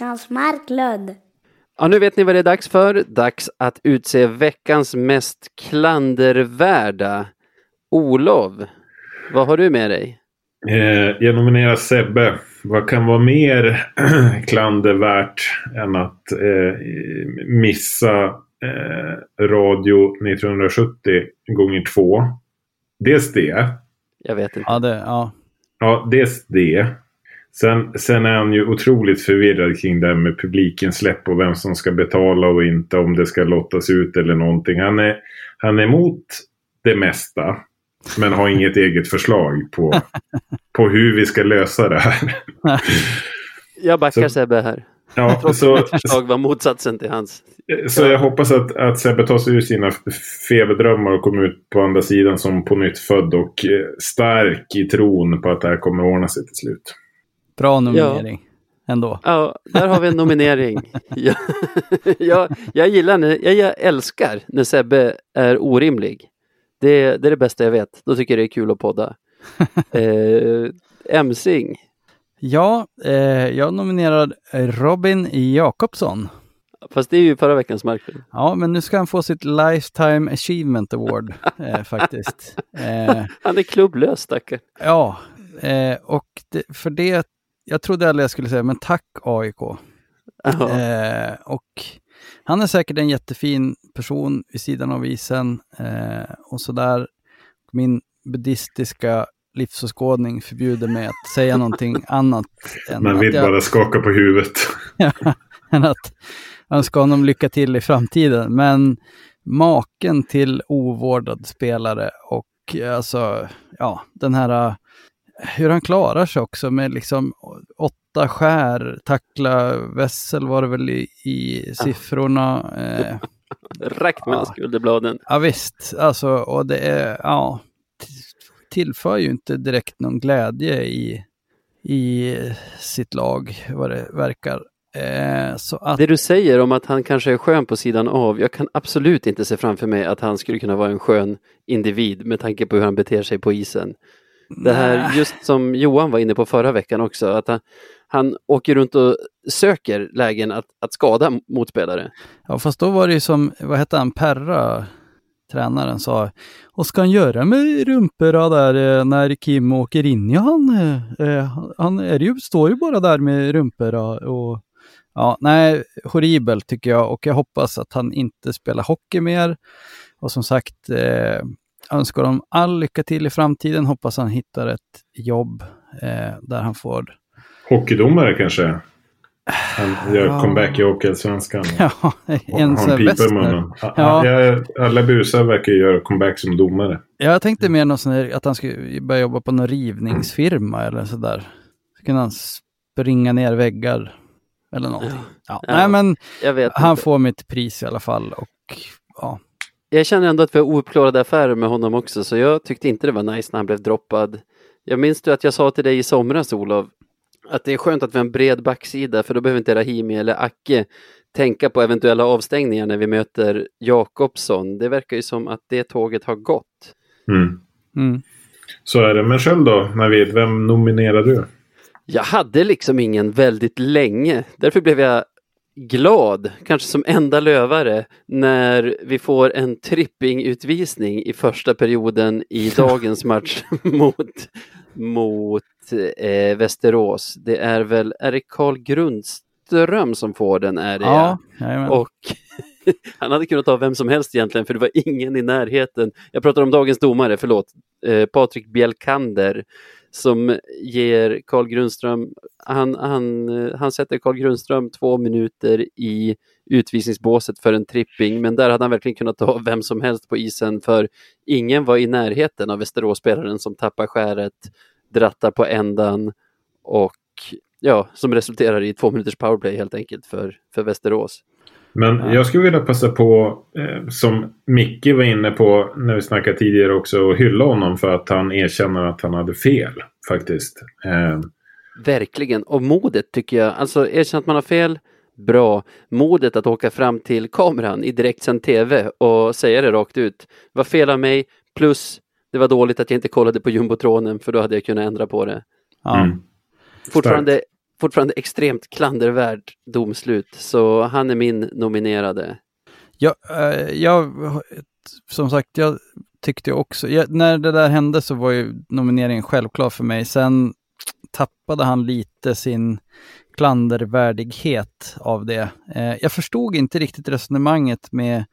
Veckans Marklund. Ja, nu vet ni vad det är dags för. Dags att utse veckans mest klandervärda. Olof, vad har du med dig? Eh, jag nominerar Sebbe. Vad kan vara mer klandervärt än att eh, missa eh, Radio 1970 gånger två? Dels det. Jag vet inte. Ja, det, ja. ja dels det. Sen, sen är han ju otroligt förvirrad kring det här med publikens släpp och vem som ska betala och inte. Om det ska lottas ut eller någonting. Han är, han är emot det mesta. Men har inget eget förslag på, på hur vi ska lösa det här. Jag backar så, Sebbe här. Ja, Trots så, mitt förslag var motsatsen till hans. Så jag hoppas att, att Sebbe tar sig ur sina feberdrömmar och kommer ut på andra sidan som på nytt född och eh, stark i tron på att det här kommer ordna sig till slut. Bra nominering. Ja. Ändå. Ja, där har vi en nominering. jag, jag, jag gillar, jag, jag älskar när Sebbe är orimlig. Det, det är det bästa jag vet. Då tycker jag det är kul att podda. eh, Emsing. Ja, eh, jag nominerar Robin Jakobsson. Fast det är ju förra veckans Markfilm. Ja, men nu ska han få sitt Lifetime Achievement Award eh, faktiskt. Eh, han är klubblös stackare. Ja, eh, och det, för det, jag trodde aldrig jag skulle säga, men tack AIK. Eh, och han är säkert en jättefin person vid sidan av isen eh, och sådär. Min buddhistiska livsåskådning förbjuder mig att säga någonting annat. Än Man vill jag, bara skaka på huvudet. än att önska honom lycka till i framtiden. Men maken till ovårdad spelare och alltså, ja, den här hur han klarar sig också med liksom åtta skär, tackla Wessel var det väl i, i siffrorna. Eh, Räckt mellan ja. skulderbladen. Ja visst, alltså och det är, ja, tillför ju inte direkt någon glädje i, i sitt lag vad det verkar. Eh, att... Det du säger om att han kanske är skön på sidan av, jag kan absolut inte se framför mig att han skulle kunna vara en skön individ med tanke på hur han beter sig på isen. Det här just som Johan var inne på förra veckan också, att han, han åker runt och söker lägen att, att skada motspelare. Ja, fast då var det ju som, vad hette han, Perra, tränaren sa, vad ska han göra med rumporna där eh, när Kim åker in i han? eh, eh, Han är ju, står ju bara där med rumporna och ja, nej, horribel tycker jag och jag hoppas att han inte spelar hockey mer. Och som sagt, eh, önskar dem all lycka till i framtiden. Hoppas han hittar ett jobb eh, där han får Hockeydomare kanske? Han gör Ja. comeback i Hockeyallsvenskan. ja, Och en i Westner. munnen. Ja. Ja. Alla busar verkar ju göra comeback som domare. Jag tänkte mer någon sån här, att han skulle börja jobba på någon rivningsfirma eller sådär. Så kunde han springa ner väggar eller någonting. Ja. Ja. Nej men Jag vet han inte. får mitt pris i alla fall och ja. Jag känner ändå att vi har ouppklarade affärer med honom också, så jag tyckte inte det var nice när han blev droppad. Jag minns du att jag sa till dig i somras, Olof, att det är skönt att vi har en bred backsida, för då behöver inte Rahimi eller Acke tänka på eventuella avstängningar när vi möter Jakobsson. Det verkar ju som att det tåget har gått. Mm. Mm. Så är det. Men själv då, Navid, vem nominerar du? Jag hade liksom ingen väldigt länge. Därför blev jag glad, kanske som enda lövare, när vi får en trippingutvisning i första perioden i dagens match mot, mot eh, Västerås. Det är väl, är det Carl Grundström som får den? Är det Ja. Och han hade kunnat ta vem som helst egentligen, för det var ingen i närheten. Jag pratar om dagens domare, förlåt, eh, Patrik Bjelkander, som ger Carl Grundström, han, han, han sätter Carl Grundström två minuter i utvisningsbåset för en tripping, men där hade han verkligen kunnat ta vem som helst på isen, för ingen var i närheten av Västeråsspelaren som tappar skäret, drattar på ändan och ja, som resulterar i två minuters powerplay helt enkelt för, för Västerås. Men Ja. jag skulle vilja passa på, eh, som Micke var inne på när vi snackade tidigare också, och hylla honom för att han erkänner att han hade fel faktiskt. Eh, Verkligen, och modet tycker jag, alltså erkänna att man har fel, bra. Modet att åka fram till kameran i direktsänd tv och säga det rakt ut. Var fel av mig, plus det var dåligt att jag inte kollade på jumbotronen för då hade jag kunnat ändra på det. ja. mm. Fortfarande, fortfarande extremt klandervärt domslut, så han är min nominerade. Ja, eh, jag, som sagt, jag tyckte ju också, jag, när det där hände så var ju nomineringen självklar för mig. Sen tappade han lite sin klandervärdighet av det. Eh, jag förstod inte riktigt resonemanget med,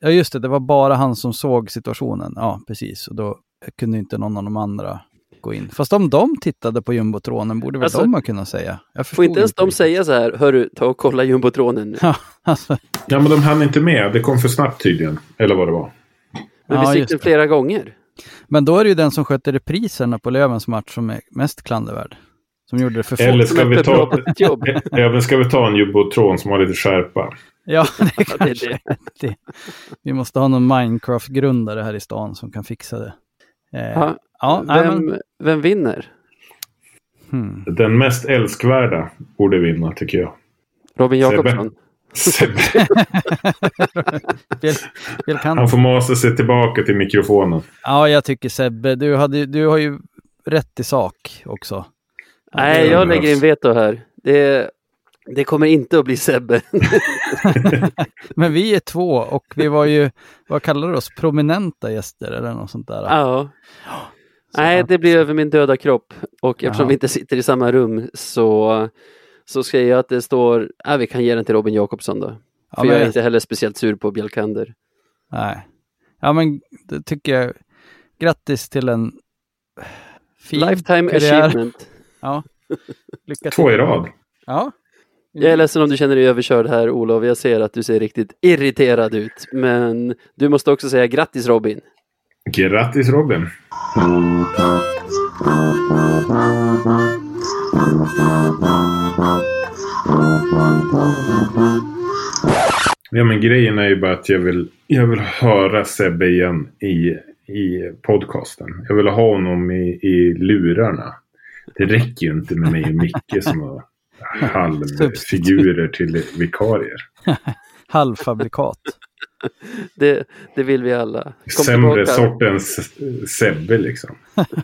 ja just det, det var bara han som såg situationen. Ja, precis, och då kunde inte någon av de andra gå in. Fast om de tittade på jumbotronen borde väl Alltså, de ha kunnat säga. Jag Får inte ens de riktigt. säga så här, hörru, ta och kolla jumbotronen nu. Ja, alltså, Ja, men de hann inte med. Det kom för snabbt tydligen. Eller vad det var. Men Ja, vi fick den flera gånger. Men då är det ju den som skötte repriserna på Lövens match som är mest klandervärd. Som gjorde det för fort. Eller ska vi ta... men ska vi ta en jubbotron som har lite skärpa? Ja, det kanske det. är det. Vi måste ha någon Minecraft-grundare här i stan som kan fixa det. Eh, Ja, vem, men, vem vinner? hmm. Den mest älskvärda borde vinna, tycker jag. Robin Sebbe. Jakobsson? Sebbe. Fel, fel kant. Han får masa sig tillbaka till mikrofonen. Ja, jag tycker Sebbe, du, hade, du har ju rätt i sak också. Nej, jag lägger in veto här. Det, det kommer inte att bli Sebbe. Men vi är två och vi var ju, vad kallar du oss, prominenta gäster eller något sånt där. ja. Nej, det blir över min döda kropp. Och eftersom Ja. vi inte sitter i samma rum så, så säger jag att det står, ja, vi kan ge den till Robin Jakobsson då. Ja, För men- jag är inte heller speciellt sur på Bjelkander. Nej. Ja, men det tycker jag. Grattis till en fin Lifetime karriär. achievement. Ja. Lycka till. Två i rad. Ja. Jag är ledsen om du känner dig överkörd här Olof. Jag ser att du ser riktigt irriterad ut. Men du måste också säga grattis Robin. Grattis Robin! Ja men grejen är ju bara att jag vill, jag vill höra Sebbe igen i, i podcasten. Jag vill ha honom i, i lurarna. Det räcker ju inte med mig och Micke som har halvfigurer till vikarier. Halvfabrikat. Det, det vill vi alla. Kom Sämre tillbaka, sortens Sebbe liksom.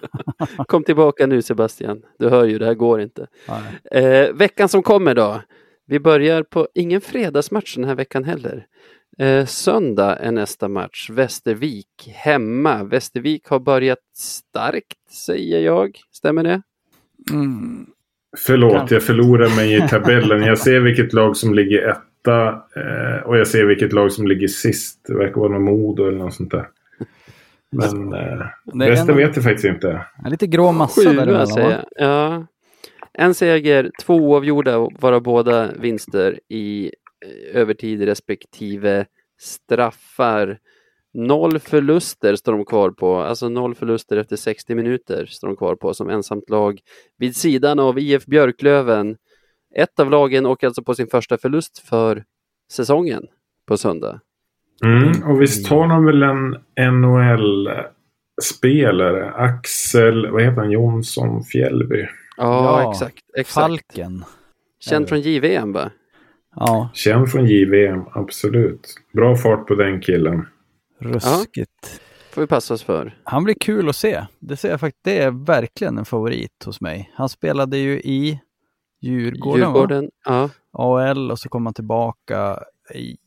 kom tillbaka nu Sebastian. Du hör ju, det här går inte. Eh, veckan som kommer då. Vi börjar på ingen fredagsmatch den här veckan heller. Eh, söndag är nästa match. Västervik hemma. Västervik har börjat starkt säger jag. Stämmer det? Mm. Förlåt, jag förlorar mig i tabellen. Jag ser vilket lag som ligger etta eh, och jag ser vilket lag som ligger sist. Det verkar vara någon Modo eller något sånt där. Men eh, resten en- vet jag faktiskt inte. En lite grå massa Sjua däremellan. Ja. En seger, två oavgjorda, varav båda vinster i eh, övertid respektive straffar. Noll förluster står de kvar på, alltså noll förluster efter 60 minuter står de kvar på som ensamt lag vid sidan av IF Björklöven. Ett av lagen åker alltså på sin första förlust för säsongen på söndag. Mm, och visst har de väl en NHL-spelare? Axel, vad heter han? Jonsson Fjällby. Ja, Ja, exakt. exakt. Falken. Känd från JVM va? Ja, Känd från JVM, absolut. Bra fart på den killen. ruskigt. Får vi passa oss för. Han blir kul att se. Det, ser jag faktiskt, det är verkligen en favorit hos mig. Han spelade ju i Djurgården, Va? Djurgården, ja. AL och så kom han tillbaka.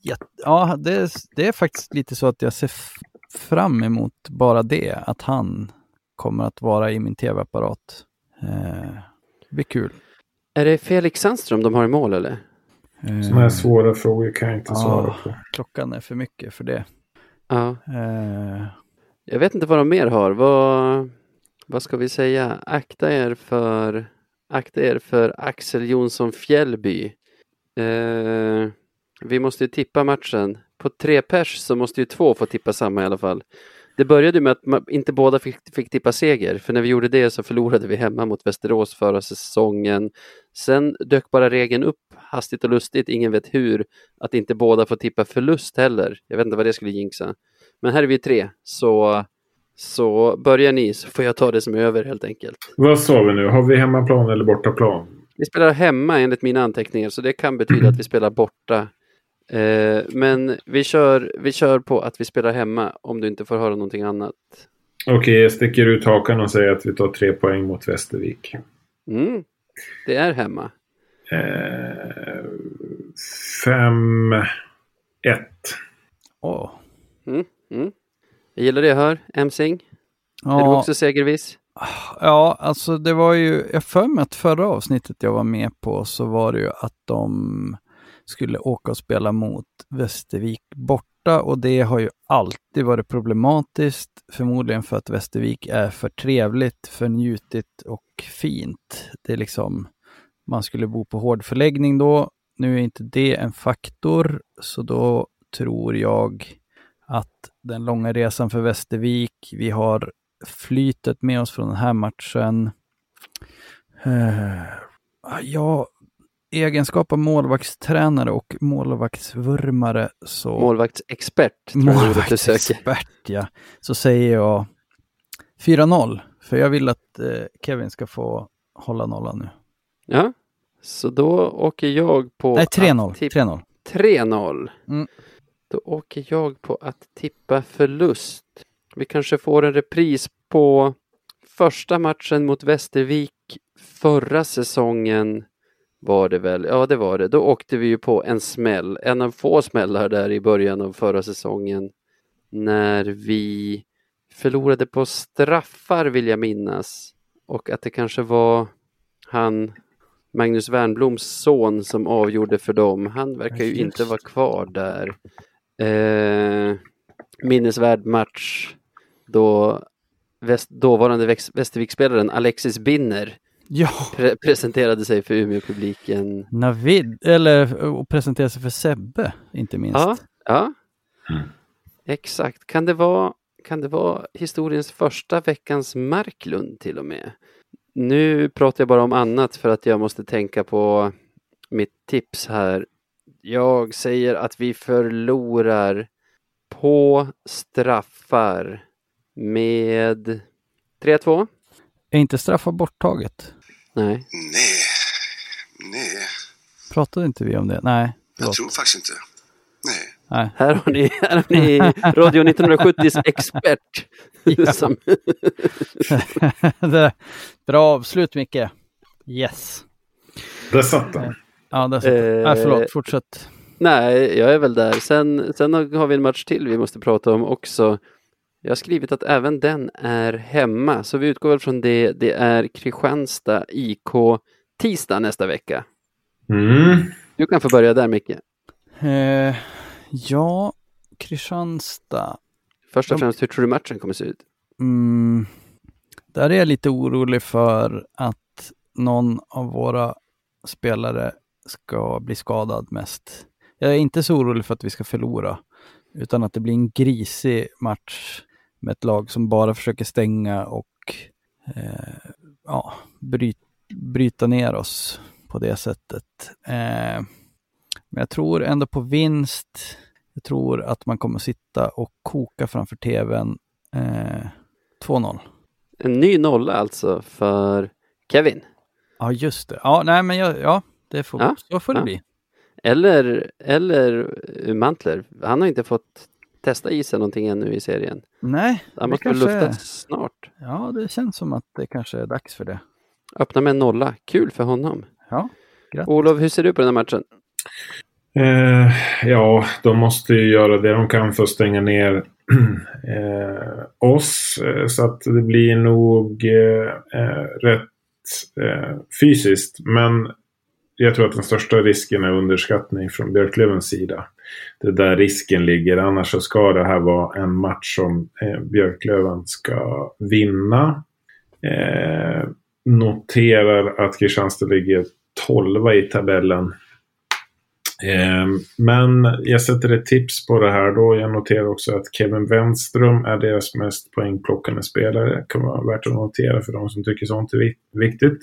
Jätte... Ja, det är, det är faktiskt lite så att jag ser fram emot bara det, att han kommer att vara i min tv-apparat. Eh, det blir kul. Är det Felix Sandström de har i mål eller? Eh, Sådana här svåra frågor kan jag inte Ja. svara på. klockan är för mycket för det. Ja. Eh, Jag vet inte vad de mer har. Vad, vad ska vi säga? Akta er för, akta er för Axel Jonsson Fjällby. Eh, vi måste ju tippa matchen. På tre pers så måste ju två få tippa samma i alla fall. Det började med att man, inte båda fick, fick tippa seger, för när vi gjorde det så förlorade vi hemma mot Västerås förra säsongen. Sen dök bara regeln upp hastigt och lustigt, ingen vet hur, att inte båda får tippa förlust heller. Jag vet inte vad det skulle jinxa. Men här är vi tre, så, så börjar ni så får jag ta det som är över helt enkelt. Vad sa vi nu? Har vi hemmaplan eller bortaplan? Vi spelar hemma enligt mina anteckningar, så det kan betyda att vi spelar borta. Eh, men vi kör, vi kör på att vi spelar hemma om du inte får höra någonting annat. Okej, jag sticker ut hakan och säger att vi tar tre poäng mot Västervik. Mm, det är hemma. Eh, fem, ett. åh. Mm, mm. Jag gillar det jag hör. Emsing, är du Ja, också segerviss? ja, alltså det var ju, jag för mig att förra avsnittet jag var med på så var det ju att de skulle åka och spela mot Västervik borta och det har ju alltid varit problematiskt. Förmodligen för att Västervik är för trevligt, för njutigt och fint. Det är liksom, man skulle bo på hård förläggning då. Nu är inte det en faktor, så då tror jag att den långa resan för Västervik, vi har flytet med oss från den här matchen. Eh, ja, egenskap av målvaktstränare och målvaktsvurmare så... Målvaktsexpert. Målvaktsexpert, ja. Så säger jag 4-0. För jag vill att eh, Kevin ska få hålla nollan nu. Ja, så då åker jag på Nej, att 3-0. tipp- 3-0. 3-0. Mm. Då åker jag på att tippa förlust. Vi kanske får en repris på första matchen mot Västervik förra säsongen var det väl. Ja, det var det. Då åkte vi ju på en smäll, en av få smällar där i början av förra säsongen när vi förlorade på straffar vill jag minnas och att det kanske var han Magnus Wernbloms son som avgjorde för dem. Han verkar ju inte vara kvar där. Eh, minnesvärd match då väst, dåvarande väx, Västerviksspelaren Alexis Binner Ja, pre presenterade sig för Umeå-publiken. Navid, eller och presentera sig för Sebbe, inte minst. Ja, ja. Mm. exakt. Kan det, vara, kan det vara historiens första veckans Marklund till och med? Nu pratar jag bara om annat för att jag måste tänka på mitt tips här. Jag säger att vi förlorar på straffar med 3-2. Är inte straffar borttaget? Nej. Nej, nej, Pratade inte vi om det? Nej. jag Förlåt. tror faktiskt inte. Nej. Nej. Här har ni, här har ni Radio 1970s expert. Som, det, bra avslut Micke. Yes. Där satt den. Ja, där Eh, Nej, förlåt, fortsätt. nej, jag är väl där. Sen, sen har vi en match till vi måste prata om också. Jag har skrivit att även den är hemma, så vi utgår väl från det. Det är Kristianstad IK tisdag nästa vecka. Mm. Du kan få börja där Micke. Eh, ja, Kristianstad. Först och främst, hur tror du matchen kommer se ut? Mm, där är jag lite orolig för att någon av våra spelare ska bli skadad mest. Jag är inte så orolig för att vi ska förlora, utan att det blir en grisig match med ett lag som bara försöker stänga och eh, ja, bryt, bryta ner oss på det sättet. Eh, men jag tror ändå på vinst. Jag tror att man kommer sitta och koka framför tvn. Eh, 2-0. En ny nolla alltså för Kevin. Ja, just det. Ja, nej, men jag, ja, det får, Ja, så får det ja. bli. Eller, eller uh, Mantler. Han har inte fått testa isen någonting ännu i serien. Nej, Han det måste kanske, luftas snart. ja, det känns som att det kanske är dags för det. Öppna med en nolla. Kul för honom. Ja, grattis. Olof, hur ser du på den här matchen? Eh, ja, de måste ju göra det de kan för att stänga ner eh, oss. Eh, så att det blir nog eh, eh, rätt eh, fysiskt. Men jag tror att den största risken är underskattning från Björklövens sida. Det är där risken ligger. Annars så ska det här vara en match som eh, Björklöven ska vinna. Eh, noterar att Kristianstad ligger 12 i tabellen. Eh, Men jag sätter ett tips på det här då. Jag noterar också att Kevin Wenström är deras mest poängplockande spelare. Det kan vara värt att notera för de som tycker sånt är viktigt.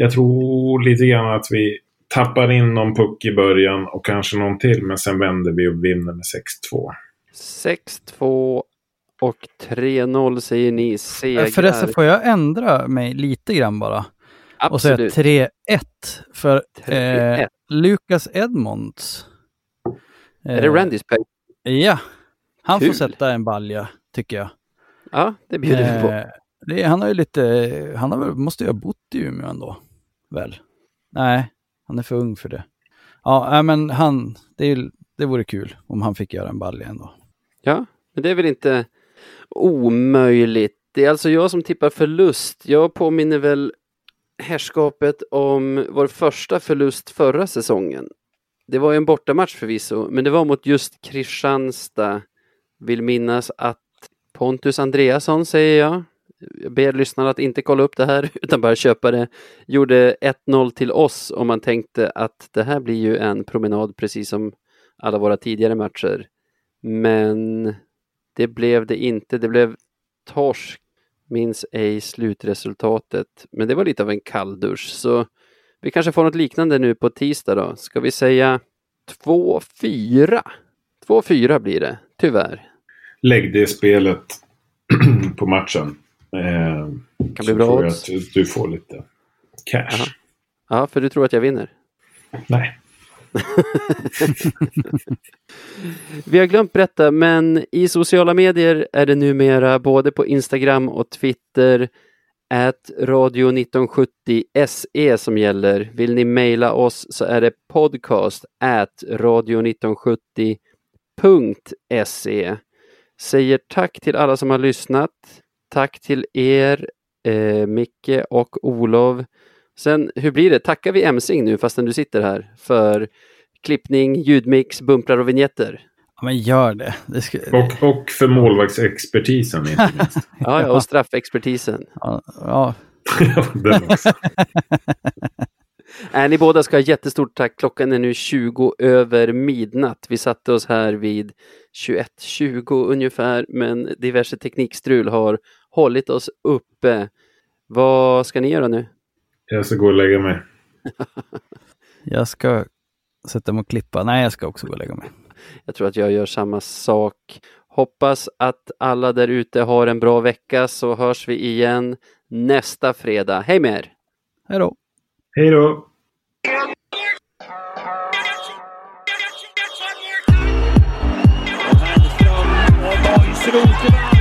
Jag tror lite grann att vi tappar in någon puck i början och kanske någon till. Men sen vänder vi och vinner med 6-2. 6-2 och 3-0 säger ni Eh, segrar. Förresten får jag ändra mig lite grann bara och säga Absolut. 3-1 för eh, 3-1. Lukas Edmonds. Är det Randys peng? Ja, han Kul. får sätta en balja tycker jag. Ja, det bjuder vi på. Eh, det, han har ju lite, han har måste ju ha bott i Umeå ändå, väl? Nej, han är för ung för det. Ja, men han, det, är, det vore kul om han fick göra en balja ändå. Ja, men det är väl inte omöjligt. Det är alltså jag som tippar förlust. Jag påminner väl herrskapet om vår första förlust förra säsongen. Det var ju en bortamatch förvisso, men det var mot just Kristianstad. Vill minnas att Pontus Andreasson, säger jag, jag ber lyssnarna att inte kolla upp det här utan bara köpa det, gjorde 1-0 till oss och man tänkte att det här blir ju en promenad precis som alla våra tidigare matcher. Men det blev det inte. Det blev torsk. Minns ej slutresultatet. Men det var lite av en kalldusch. Så vi kanske får något liknande nu på tisdag då. Ska vi säga 2-4? 2-4 blir det, tyvärr. Lägg det spelet på matchen. Eh, Kan bli bra odds. att du, får lite cash. Aha. Ja, för du tror att jag vinner. Nej. Vi har glömt berätta, men i sociala medier är det numera både på Instagram och Twitter at radio 1970 SE som gäller. Vill ni mejla oss så är det podcast at radio 1970.se. Säger tack till alla som har lyssnat. Tack till er, eh, Micke och Olof. Sen, hur blir det? Tackar vi Emsing nu fastän du sitter här för klippning, ljudmix, bumprar och vignetter? Ja, men gör det. det ska, Och, och för målvaktsexpertisen inte minst. Ja, ja och straffexpertisen. ja, ja, Den också. Äh, ni båda ska ha jättestort tack. Klockan är nu 20 över midnatt. Vi satte oss här vid 21.20 ungefär, men diverse teknikstrul har hållit oss uppe. Vad ska ni göra nu? Jag ska gå och lägga mig. jag ska sätta mig och klippa. Nej, jag ska också gå och lägga mig. Jag tror att jag gör samma sak. Hoppas att alla där ute har en bra vecka så hörs vi igen nästa fredag. Hej med er! Hej då! Hej då! Rotevall